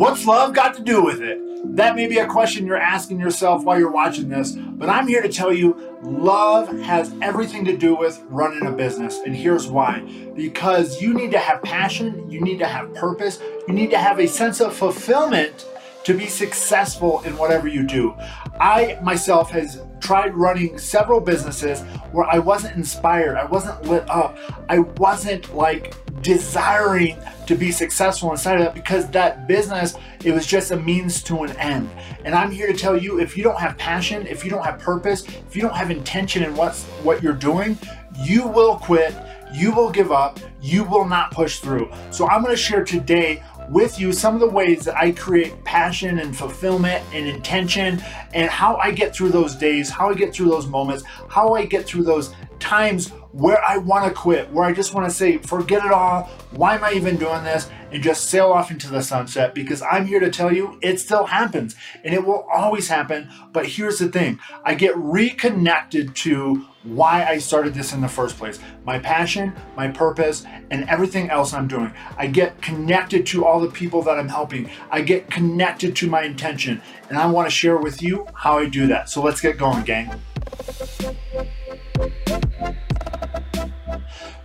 What's love got to do with it? That may be a question you're asking yourself while you're watching this, but I'm here to tell you love has everything to do with running a business. And here's why because you need to have passion, you need to have purpose, you need to have a sense of fulfillment to be successful in whatever you do. I myself has tried running several businesses where I wasn't inspired, I wasn't lit up, I wasn't like desiring to be successful inside of that because that business it was just a means to an end and i'm here to tell you if you don't have passion if you don't have purpose if you don't have intention in what's what you're doing you will quit you will give up you will not push through so i'm to share today with you some of the ways that I create passion and fulfillment and intention and how I get through those days, how I get through those moments, how I get through those times where I want to quit, where I just want to say, forget it all. Why am I even doing this? And just sail off into the sunset because I'm here to tell you it still happens and it will always happen. But here's the thing I get reconnected to why I started this in the first place my passion, my purpose, and everything else I'm doing. I get connected to all the people that I'm helping. I get connected to my intention. And I want to share with you how I do that. So let's get going, gang.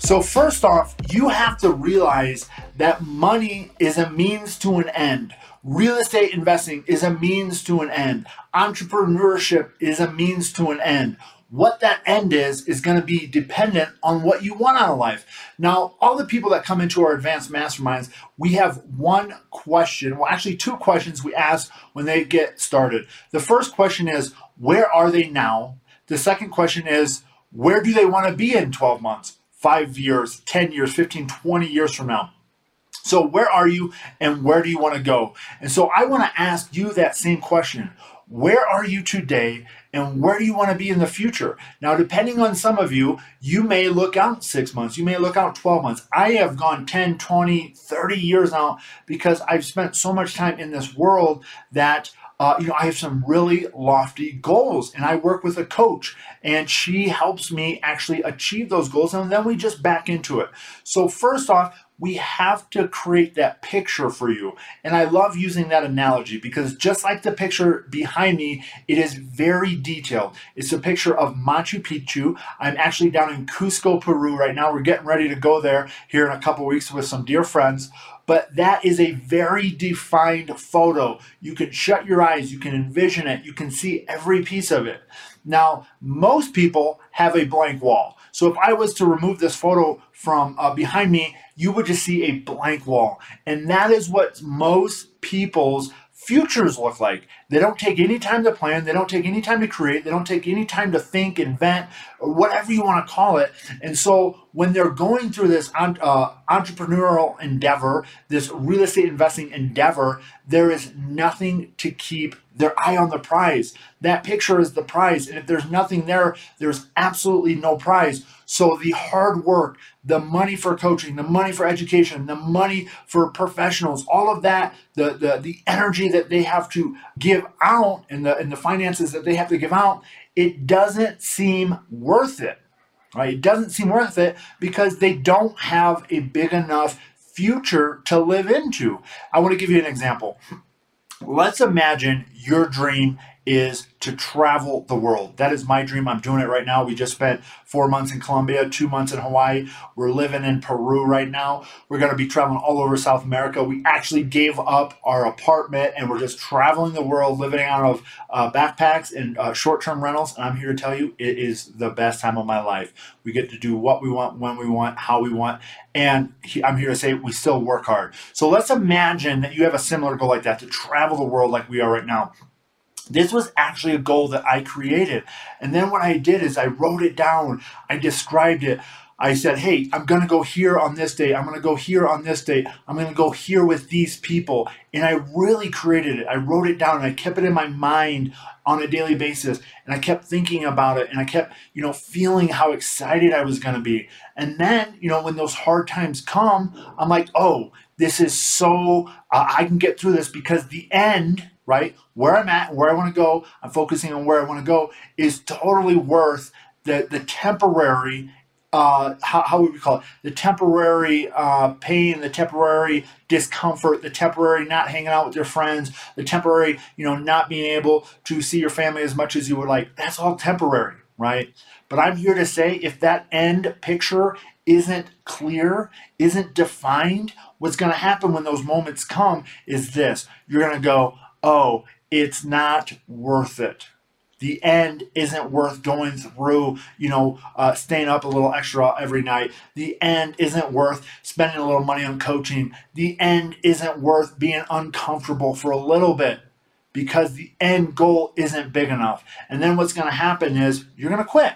So, first off, you have to realize that money is a means to an end. Real estate investing is a means to an end. Entrepreneurship is a means to an end. What that end is, is going to be dependent on what you want out of life. Now, all the people that come into our advanced masterminds, we have one question, well, actually, two questions we ask when they get started. The first question is, where are they now? The second question is, where do they want to be in 12 months? Five years, 10 years, 15, 20 years from now. So, where are you and where do you want to go? And so, I want to ask you that same question. Where are you today and where do you want to be in the future? Now, depending on some of you, you may look out six months, you may look out 12 months. I have gone 10, 20, 30 years now because I've spent so much time in this world that uh, you know, I have some really lofty goals and I work with a coach and she helps me actually achieve those goals and then we just back into it. So, first off, we have to create that picture for you. And I love using that analogy because just like the picture behind me, it is very detailed. It's a picture of Machu Picchu. I'm actually down in Cusco, Peru right now. We're getting ready to go there here in a couple weeks with some dear friends but that is a very defined photo. You can shut your eyes, you can envision it, you can see every piece of it. Now, most people have a blank wall. So if I was to remove this photo from uh, behind me, you would just see a blank wall. And that is what most people's futures look like. They don't take any time to plan, they don't take any time to create, they don't take any time to think, invent, whatever you want to call it. And so when they're going through this uh, entrepreneurial endeavor, this real estate investing endeavor, there is nothing to keep their eye on the prize. That picture is the prize. And if there's nothing there, there's absolutely no prize. So the hard work, the money for coaching, the money for education, the money for professionals, all of that, the, the, the energy that they have to give out and the, and the finances that they have to give out, it doesn't seem worth it. Right? It doesn't seem worth it because they don't have a big enough future to live into. I want to give you an example. Let's imagine your dream is to travel the world. That is my dream. I'm doing it right now. We just spent four months in Colombia, two months in Hawaii. We're living in Peru right now. We're going to be traveling all over South America. We actually gave up our apartment and we're just traveling the world, living out of uh, backpacks and uh, short term rentals. And I'm here to tell you, it is the best time of my life. We get to do what we want, when we want, how we want. And I'm here to say we still work hard. So let's imagine that you have a similar goal like that to travel the world like we are right now. This was actually a goal that I created. And then what I did is I wrote it down, I described it. I said, hey, I'm going to go here on this day. I'm going to go here on this day. I'm going to go here with these people. And I really created it. I wrote it down and I kept it in my mind on a daily basis. And I kept thinking about it and I kept, you know, feeling how excited I was going to be. And then, you know, when those hard times come, I'm like, oh, this is so, uh, I can get through this because the end right? Where I'm at, where I want to go, I'm focusing on where I want to go, is totally worth the, the temporary uh, how, how would we call it? The temporary uh, pain, the temporary discomfort, the temporary not hanging out with your friends, the temporary, you know, not being able to see your family as much as you would like. That's all temporary, right? But I'm here to say if that end picture isn't clear, isn't defined, what's going to happen when those moments come is this you're going to go, oh, it's not worth it. The end isn't worth going through, you know, uh, staying up a little extra every night. The end isn't worth spending a little money on coaching. The end isn't worth being uncomfortable for a little bit because the end goal isn't big enough. And then what's going to happen is you're going to quit.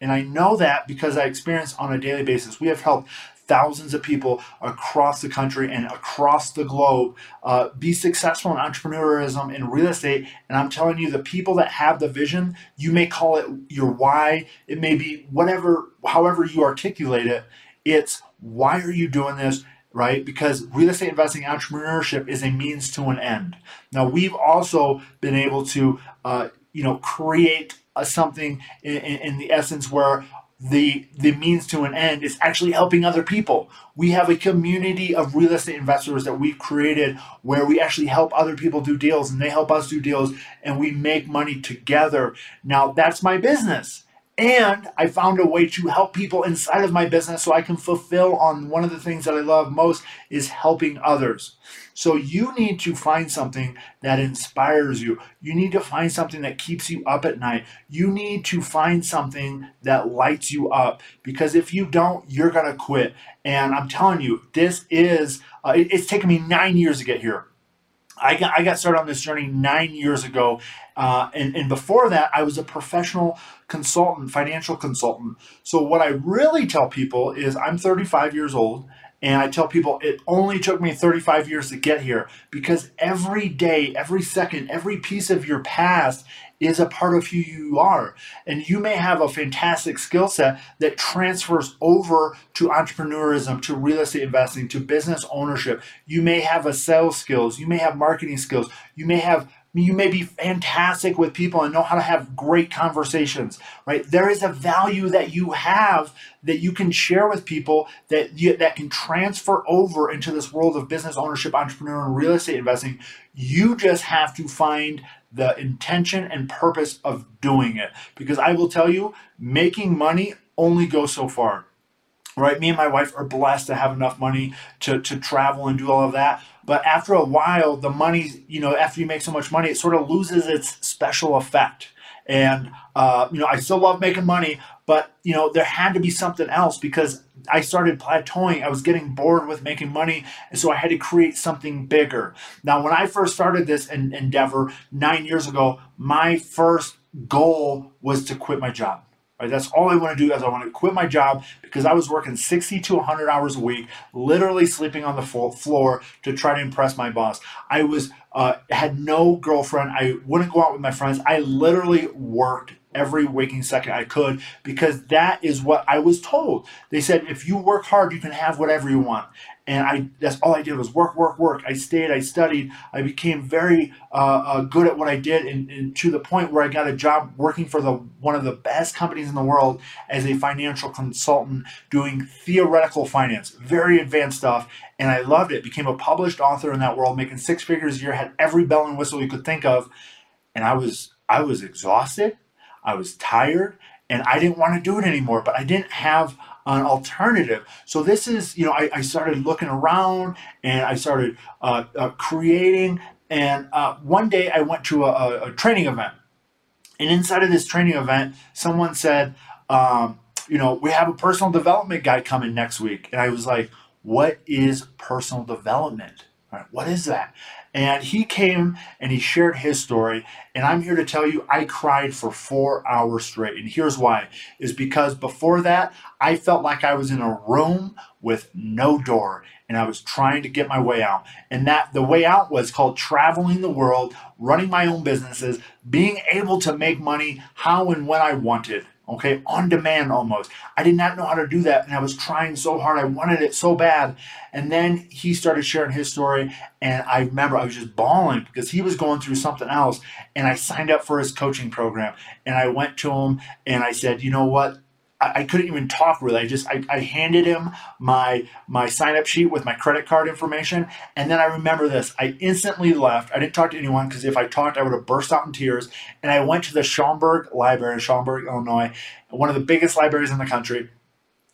And I know that because I experience on a daily basis. We have helped thousands of people across the country and across the globe uh, be successful in entrepreneurism in real estate. And I'm telling you, the people that have the vision, you may call it your why, it may be whatever, however you articulate it. It's why are you doing this? right? Because real estate investing entrepreneurship is a means to an end. Now, we've also been able to, uh, you know, create a, something in, in, the essence where the the means to an end is actually helping other people. We have a community of real estate investors that we've created where we actually help other people do deals and they help us do deals and we make money together. Now that's my business. And I found a way to help people inside of my business so I can fulfill on one of the things that I love most is helping others. So you need to find something that inspires you. You need to find something that keeps you up at night. You need to find something that lights you up because if you don't, you're going to quit. And I'm telling you, this is, uh, it's taken me nine years to get here. I got, I got started on this journey nine years ago. Uh, and, and before that, I was a professional consultant, financial consultant. So, what I really tell people is I'm 35 years old. And I tell people it only took me 35 years to get here because every day, every second, every piece of your past is a part of who you are. And you may have a fantastic skill set that transfers over to entrepreneurism, to real estate investing, to business ownership. You may have a sales skills, you may have marketing skills, you may have you may be fantastic with people and know how to have great conversations, right? There is a value that you have that you can share with people that you, that can transfer over into this world of business ownership, entrepreneur, and real estate investing. You just have to find the intention and purpose of doing it. Because I will tell you, making money only goes so far. Right? Me and my wife are blessed to have enough money to, to travel and do all of that. But after a while, the money, you know, after you make so much money, it sort of loses its special effect. And, uh, you know, I still love making money, but, you know, there had to be something else because I started plateauing. I was getting bored with making money. And so I had to create something bigger. Now, when I first started this endeavor nine years ago, my first goal was to quit my job. Right? That's all I want to do is I want to quit my job because I was working 60 to 100 hours a week, literally sleeping on the floor to try to impress my boss. I was uh, had no girlfriend. I wouldn't go out with my friends. I literally worked every waking second I could because that is what I was told. They said if you work hard, you can have whatever you want. And I that's all I did was work, work, work. I stayed, I studied, I became very uh, uh, good at what I did, and, and, to the point where I got a job working for the one of the best companies in the world as a financial consultant, doing theoretical finance, very advanced stuff. And I loved it. Became a published author in that world, making six figures a year, had every bell and whistle you could think of, and I was I was exhausted I was tired and I didn't want to do it anymore, but I didn't have an alternative. So this is, you know, I, I started looking around and I started uh, uh, creating. And uh, one day I went to a, a, training event. And inside of this training event, someone said, um, you know, we have a personal development guy coming next week. And I was like, what is personal development? Right, what is that? And he came and he shared his story. And I'm here to tell you, I cried for four hours straight. And here's why is because before that, I felt like I was in a room with no door and I was trying to get my way out. And that the way out was called traveling the world, running my own businesses, being able to make money how and when I wanted okay, on demand almost. I did not know how to do that, and I was trying so hard. I wanted it so bad. And then he started sharing his story, and I remember I was just bawling because he was going through something else. And I signed up for his coaching program, and I went to him and I said, you know what? I, couldn't even talk really. I just I, I handed him my my sign up sheet with my credit card information, and then I remember this. I instantly left. I didn't talk to anyone because if I talked, I would have burst out in tears. And I went to the Schaumburg Library in Schaumburg, Illinois, one of the biggest libraries in the country.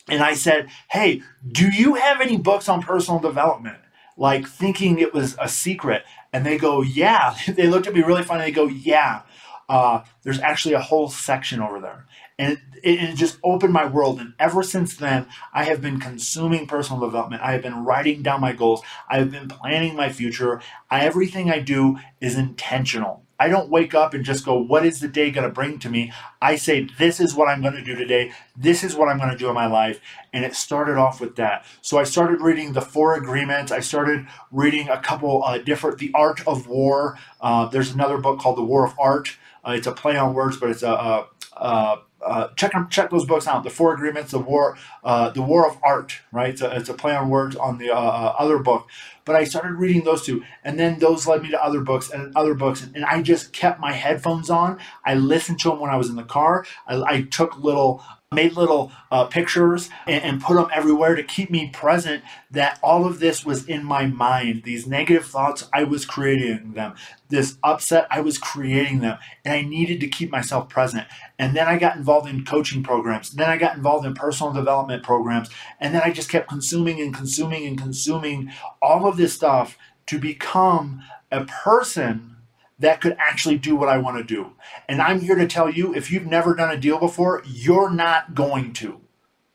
And I said, "Hey, do you have any books on personal development?" Like thinking it was a secret, and they go, "Yeah." they looked at me really funny. They go, "Yeah." Uh, there's actually a whole section over there and it, it, just opened my world. And ever since then, I have been consuming personal development. I have been writing down my goals. I have been planning my future. I, everything I do is intentional. I don't wake up and just go, What is the day going to bring to me? I say, This is what I'm going to do today. This is what I'm going to do in my life. And it started off with that. So I started reading the Four Agreements. I started reading a couple uh, different, The Art of War. Uh, there's another book called The War of Art. Uh, it's a play on words, but it's a, a, a uh, check check those books out. The Four Agreements, the War, uh, the War of Art, right? It's a, it's a play on words on the uh, uh, other book. But I started reading those two, and then those led me to other books and other books, and, and I just kept my headphones on. I listened to them when I was in the car. I, I took little made little uh, pictures and, and, put them everywhere to keep me present that all of this was in my mind. These negative thoughts i was creating them. This upset i was creating them. And i needed to keep myself present. And then i got involved in coaching programs. Then i got involved in personal development programs. And then i just kept consuming and consuming and consuming all of this stuff to become a person that could actually do what I want to do. And I'm here to tell you if you've never done a deal before, you're not going to.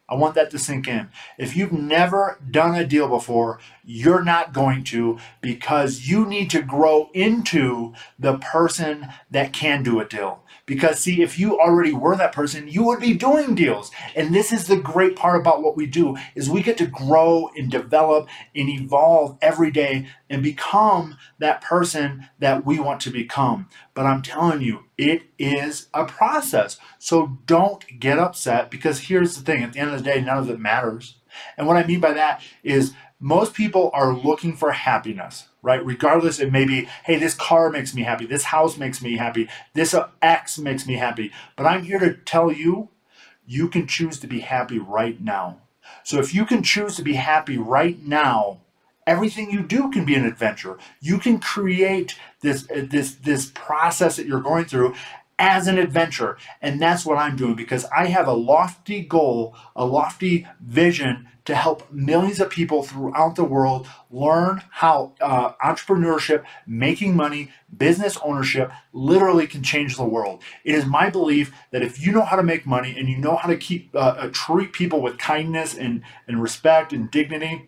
I want that to sink in. If you've never done a deal before, you're not going to because you need to grow into the person that can do a deal. Because see, if you already were that person, you would be doing deals. And this is the great part about what we do is we get to grow and develop and evolve every day and become that person that we want to become. But I'm telling you, it is a process. So don't get upset because here's the thing, at the end of the day, none of it matters. And what I mean by that is most people are looking for happiness right? Regardless, it may be, hey, this car makes me happy, this house makes me happy, this uh, X makes me happy. But I'm here to tell you, you can choose to be happy right now. So if you can choose to be happy right now, everything you do can be an adventure. You can create this uh, this this process that you're going through as an adventure. And that's what I'm doing because I have a lofty goal, a lofty vision to help millions of people throughout the world learn how uh, entrepreneurship, making money, business ownership literally can change the world. It is my belief that if you know how to make money and you know how to keep uh, uh treat people with kindness and, and respect and dignity,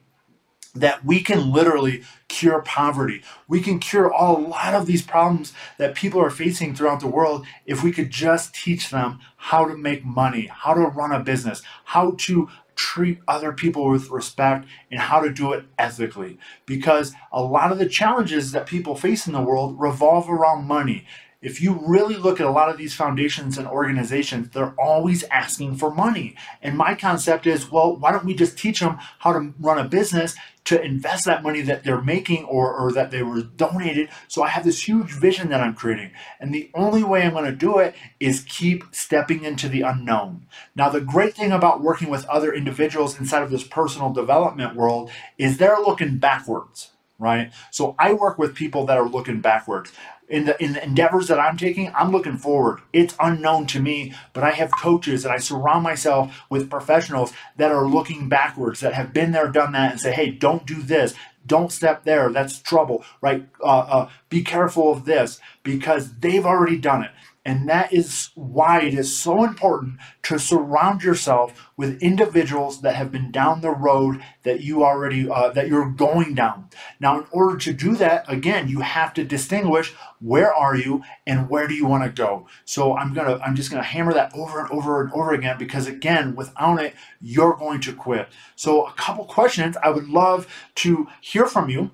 that we can literally cure poverty. We can cure a lot of these problems that people are facing throughout the world if we could just teach them how to make money, how to run a business, how to treat other people with respect and how to do it ethically. Because a lot of the challenges that people face in the world revolve around money. If you really look at a lot of these foundations and organizations, they're always asking for money. And my concept is, well, why don't we just teach them how to run a business to invest that money that they're making or, or that they were donated. So I have this huge vision that I'm creating. And the only way I'm going to do it is keep stepping into the unknown. Now, the great thing about working with other individuals inside of this personal development world is they're looking backwards right? So I work with people that are looking backwards in the in the endeavors that I'm taking, I'm looking forward. It's unknown to me, but I have coaches and I surround myself with professionals that are looking backwards, that have been there, done that, and say, "Hey, don't do this. Don't step there. That's trouble." Right? Uh, uh, be careful of this because they've already done it. And that is why it is so important to surround yourself with individuals that have been down the road that you already uh, that you're going down. Now, in order to do that, again, you have to distinguish where are you and where do you want to go. So I'm gonna I'm just gonna hammer that over and over and over again because again, without it, you're going to quit. So a couple questions I would love to hear from you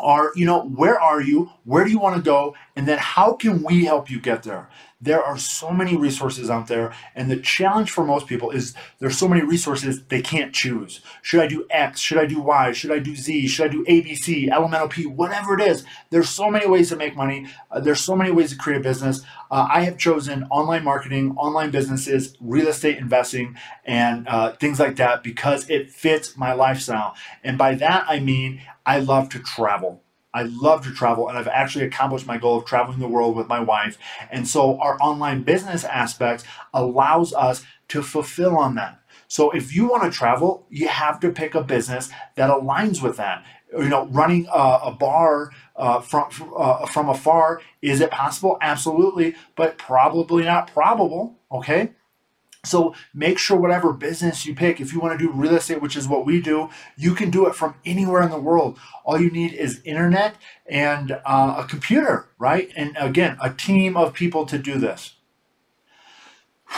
are, you know, where are you? Where do you want to go? And then how can we help you get there? There are so many resources out there, and the challenge for most people is there's so many resources they can't choose. Should I do X? Should I do Y? Should I do Z? Should I do ABC, Elemental P, whatever it is? There's so many ways to make money. Uh, there's so many ways to create a business. Uh, I have chosen online marketing, online businesses, real estate investing, and uh, things like that because it fits my lifestyle. And by that I mean I love to travel. I love to travel, and I've actually accomplished my goal of traveling the world with my wife. And so, our online business aspect allows us to fulfill on that. So, if you want to travel, you have to pick a business that aligns with that. You know, running a, a bar uh, from uh, from afar is it possible? Absolutely, but probably not probable. Okay, so make sure whatever business you pick, if you want to do real estate, which is what we do, you can do it from anywhere in the world. All you need is internet and uh, a computer, right? And again, a team of people to do this.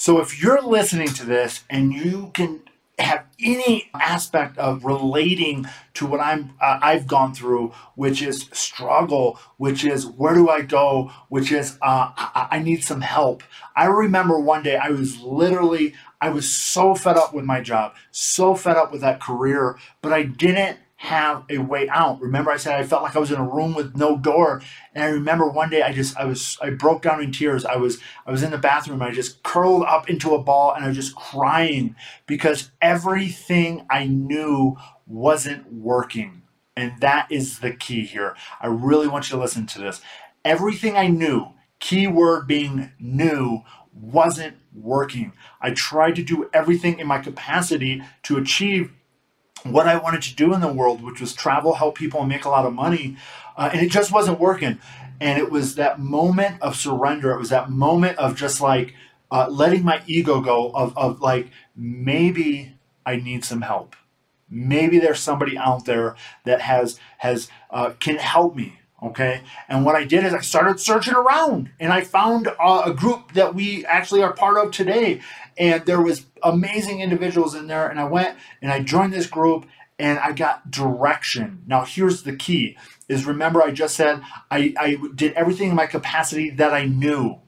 So if you're listening to this and you can have any aspect of relating to what I'm uh, I've gone through, which is struggle, which is where do I go, which is uh, I, I need some help. I remember one day I was literally I was so fed up with my job, so fed up with that career, but I didn't have a way out. Remember I said I felt like I was in a room with no door. And I remember one day I just I was I broke down in tears. I was I was in the bathroom I just curled up into a ball and I was just crying because everything I knew wasn't working. And that is the key here. I really want you to listen to this. Everything I knew, keyword being new, wasn't working. I tried to do everything in my capacity to achieve what I wanted to do in the world, which was travel, help people, and make a lot of money. Uh, and it just wasn't working. And it was that moment of surrender. It was that moment of just like uh, letting my ego go, of, of like, maybe I need some help. Maybe there's somebody out there that has has uh, can help me okay and what i did is i started searching around and i found uh, a group that we actually are part of today and there was amazing individuals in there and i went and i joined this group and i got direction now here's the key is remember i just said i, I did everything in my capacity that i knew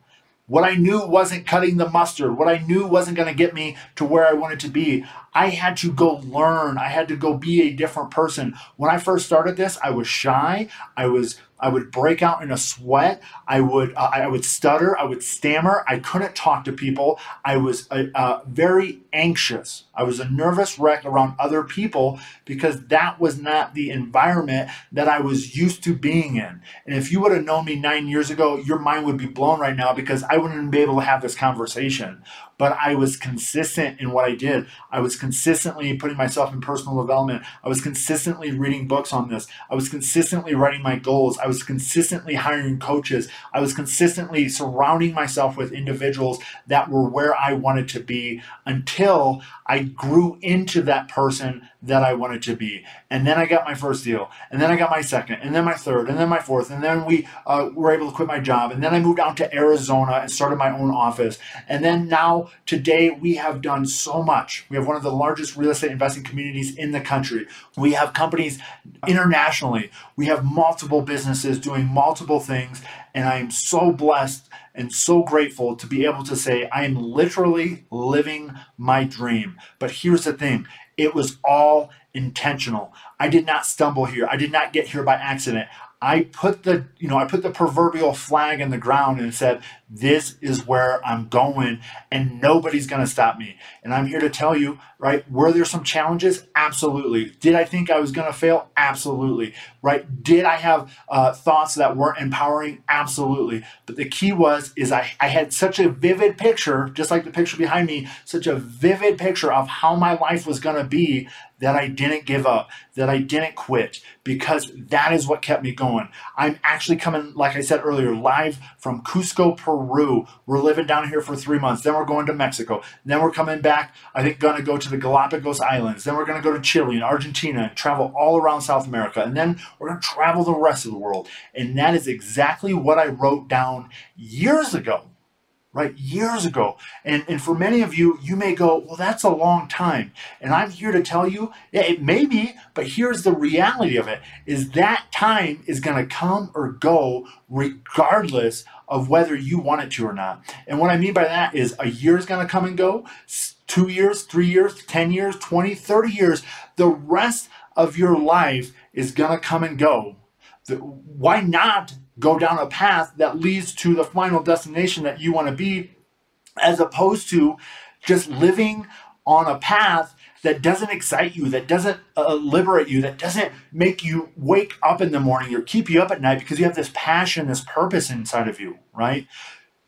what I knew wasn't cutting the mustard. What I knew wasn't going to get me to where I wanted to be. I had to go learn. I had to go be a different person. When I first started this, I was shy. I was I would break out in a sweat. I would uh, I would stutter. I would stammer. I couldn't talk to people. I was uh, uh, very anxious. I was a nervous wreck around other people because that was not the environment that I was used to being in. And if you would have known me nine years ago, your mind would be blown right now because I wouldn't be able to have this conversation but I was consistent in what I did. I was consistently putting myself in personal development. I was consistently reading books on this. I was consistently writing my goals. I was consistently hiring coaches. I was consistently surrounding myself with individuals that were where I wanted to be until I grew into that person that I wanted to be. And then I got my first deal, and then I got my second, and then my third, and then my fourth, and then we uh, were able to quit my job. And then I moved out to Arizona and started my own office. And then now, today, we have done so much. We have one of the largest real estate investing communities in the country. We have companies internationally, we have multiple businesses doing multiple things. And I am so blessed and so grateful to be able to say I am literally living my dream. But here's the thing it was all intentional. I did not stumble here. I did not get here by accident. I put the, you know, I put the proverbial flag in the ground and said, this is where I'm going and nobody's going to stop me. And I'm here to tell you, right? Were there some challenges? Absolutely. Did I think I was going to fail? Absolutely. Right? Did I have uh, thoughts that weren't empowering? Absolutely. But the key was, is I, I had such a vivid picture, just like the picture behind me, such a vivid picture of how my life was going to be that I didn't give up, that I didn't quit, because that is what kept me going. I'm actually coming, like I said earlier, live from Cusco, Peru. We're living down here for three months. Then we're going to Mexico. Then we're coming back, I think, going to go to the Galapagos Islands. Then we're going to go to Chile and Argentina and travel all around South America. And then we're going to travel the rest of the world. And that is exactly what I wrote down years ago right? Years ago. And, and for many of you, you may go, well, that's a long time. And I'm here to tell you, yeah, it may be, but here's the reality of it is that time is going to come or go regardless of whether you want it to or not. And what I mean by that is a year is going to come and go, two years, three years, 10 years, 20, 30 years. The rest of your life is going to come and go. Why not go down a path that leads to the final destination that you want to be, as opposed to just living on a path that doesn't excite you, that doesn't uh, liberate you, that doesn't make you wake up in the morning or keep you up at night because you have this passion, this purpose inside of you, right?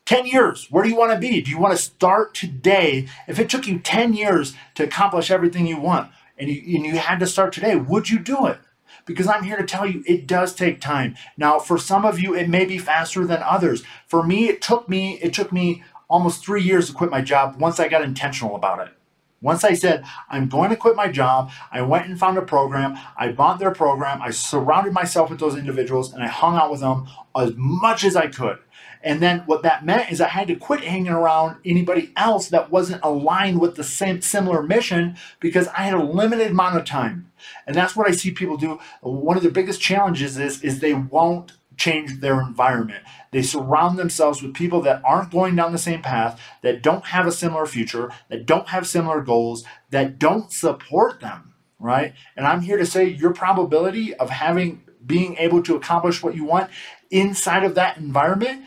10 years, where do you want to be? Do you want to start today? If it took you 10 years to accomplish everything you want and you, and you had to start today, would you do it? Because I'm here to tell you it does take time. Now, for some of you, it may be faster than others. For me, it took me, it took me almost three years to quit my job once I got intentional about it. Once I said, I'm going to quit my job, I went and found a program, I bought their program, I surrounded myself with those individuals, and I hung out with them as much as I could. And then what that meant is I had to quit hanging around anybody else that wasn't aligned with the same similar mission because I had a limited amount of time. And that's what I see people do. One of the biggest challenges is, is they won't change their environment. They surround themselves with people that aren't going down the same path, that don't have a similar future, that don't have similar goals, that don't support them, right? And I'm here to say your probability of having being able to accomplish what you want inside of that environment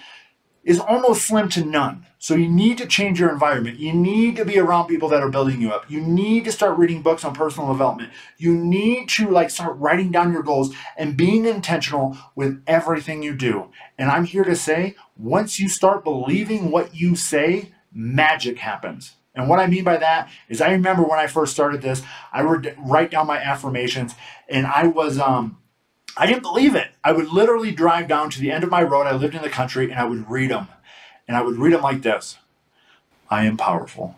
is almost slim to none. So you need to change your environment. You need to be around people that are building you up. You need to start reading books on personal development. You need to like start writing down your goals and being intentional with everything you do. And I'm here to say, once you start believing what you say, magic happens. And what I mean by that is I remember when I first started this, I would write down my affirmations and I was um I didn't believe it. I would literally drive down to the end of my road. I lived in the country and I would read them. And I would read them like this I am powerful.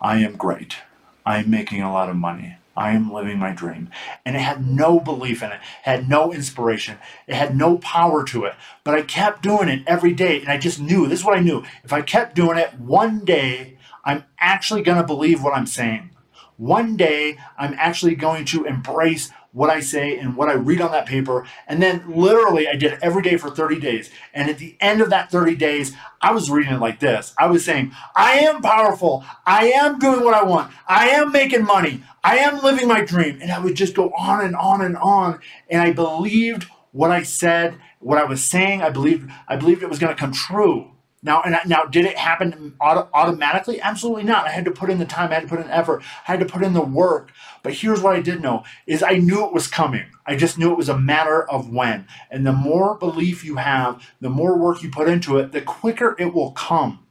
I am great. I am making a lot of money. I am living my dream. And it had no belief in it, had no inspiration, it had no power to it. But I kept doing it every day. And I just knew this is what I knew. If I kept doing it, one day I'm actually going to believe what I'm saying. One day I'm actually going to embrace what I say and what I read on that paper. And then literally I did it every day for 30 days. And at the end of that 30 days, I was reading it like this. I was saying, I am powerful. I am doing what I want. I am making money. I am living my dream. And I would just go on and on and on. And I believed what I said, what I was saying. I believed, I believed it was going to come true. Now, and now, did it happen auto, automatically? Absolutely not. I had to put in the time. I had to put in effort. I had to put in the work. But here's what I did know: is I knew it was coming. I just knew it was a matter of when. And the more belief you have, the more work you put into it, the quicker it will come.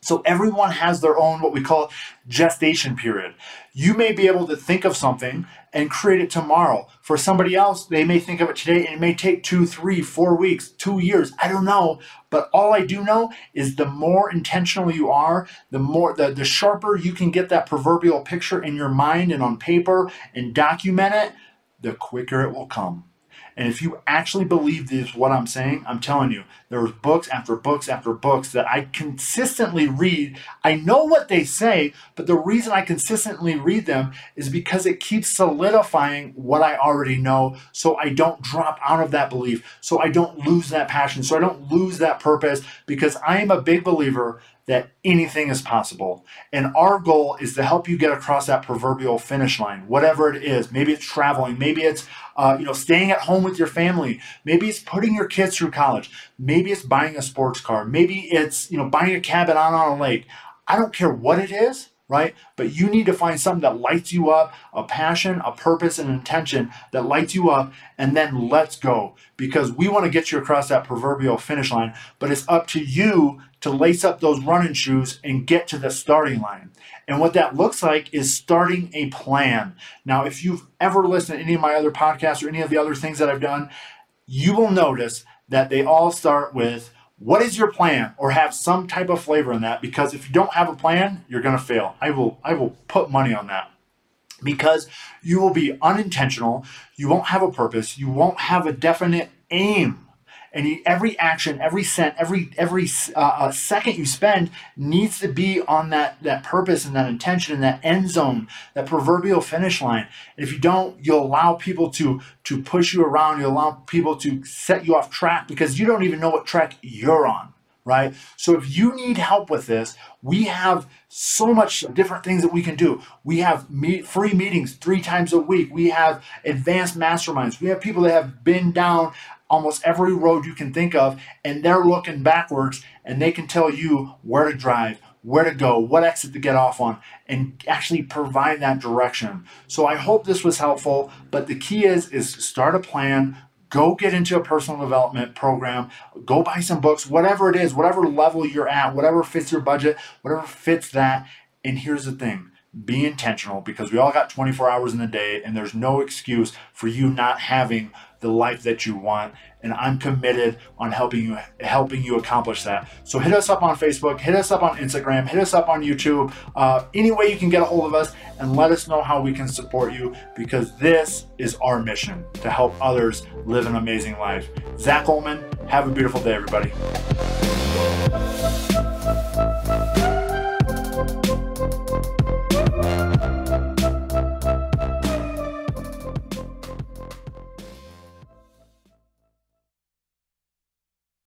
So everyone has their own what we call gestation period. You may be able to think of something and create it tomorrow. For somebody else, they may think of it today and it may take two, three, four weeks, two years. I don't know. But all I do know is the more intentional you are, the more the, the sharper you can get that proverbial picture in your mind and on paper and document it, the quicker it will come. And if you actually believe this, what I'm saying, I'm telling you, there's books after books after books that I consistently read. I know what they say, but the reason I consistently read them is because it keeps solidifying what I already know so I don't drop out of that belief, so I don't lose that passion, so I don't lose that purpose because I am a big believer that anything is possible. And our goal is to help you get across that proverbial finish line, whatever it is. Maybe it's traveling, maybe it's uh, you know staying at home with your family, maybe it's putting your kids through college, maybe it's buying a sports car, maybe it's you know buying a cabin out on a lake. I don't care what it is right? But you need to find something that lights you up, a passion, a purpose, and intention that lights you up, and then let's go. Because we want to get you across that proverbial finish line, but it's up to you to lace up those running shoes and get to the starting line. And what that looks like is starting a plan. Now, if you've ever listened to any of my other podcasts or any of the other things that I've done, you will notice that they all start with what is your plan? Or have some type of flavor in that because if you don't have a plan you're going to fail. I will i will put money on that. Because you will be unintentional you won't have a purpose you won't have a definite aim and every action every cent every every uh, uh, second you spend needs to be on that that purpose and that intention and that end zone that proverbial finish line and if you don't you'll allow people to to push you around You'll allow people to set you off track because you don't even know what track you're on right? So if you need help with this, we have so much different things that we can do. We have meet, free meetings three times a week. We have advanced masterminds. We have people that have been down almost every road you can think of and they're looking backwards and they can tell you where to drive, where to go, what exit to get off on, and actually provide that direction. So I hope this was helpful, but the key is is start a plan, go get into a personal development program, go buy some books, whatever it is, whatever level you're at, whatever fits your budget, whatever fits that. And here's the thing be intentional because we all got 24 hours in a day and there's no excuse for you not having the life that you want and I'm committed on helping you helping you accomplish that. So hit us up on Facebook, hit us up on Instagram, hit us up on YouTube, uh, any way you can get a hold of us and let us know how we can support you because this is our mission to help others live an amazing life. Zach Ullman, have a beautiful day, everybody.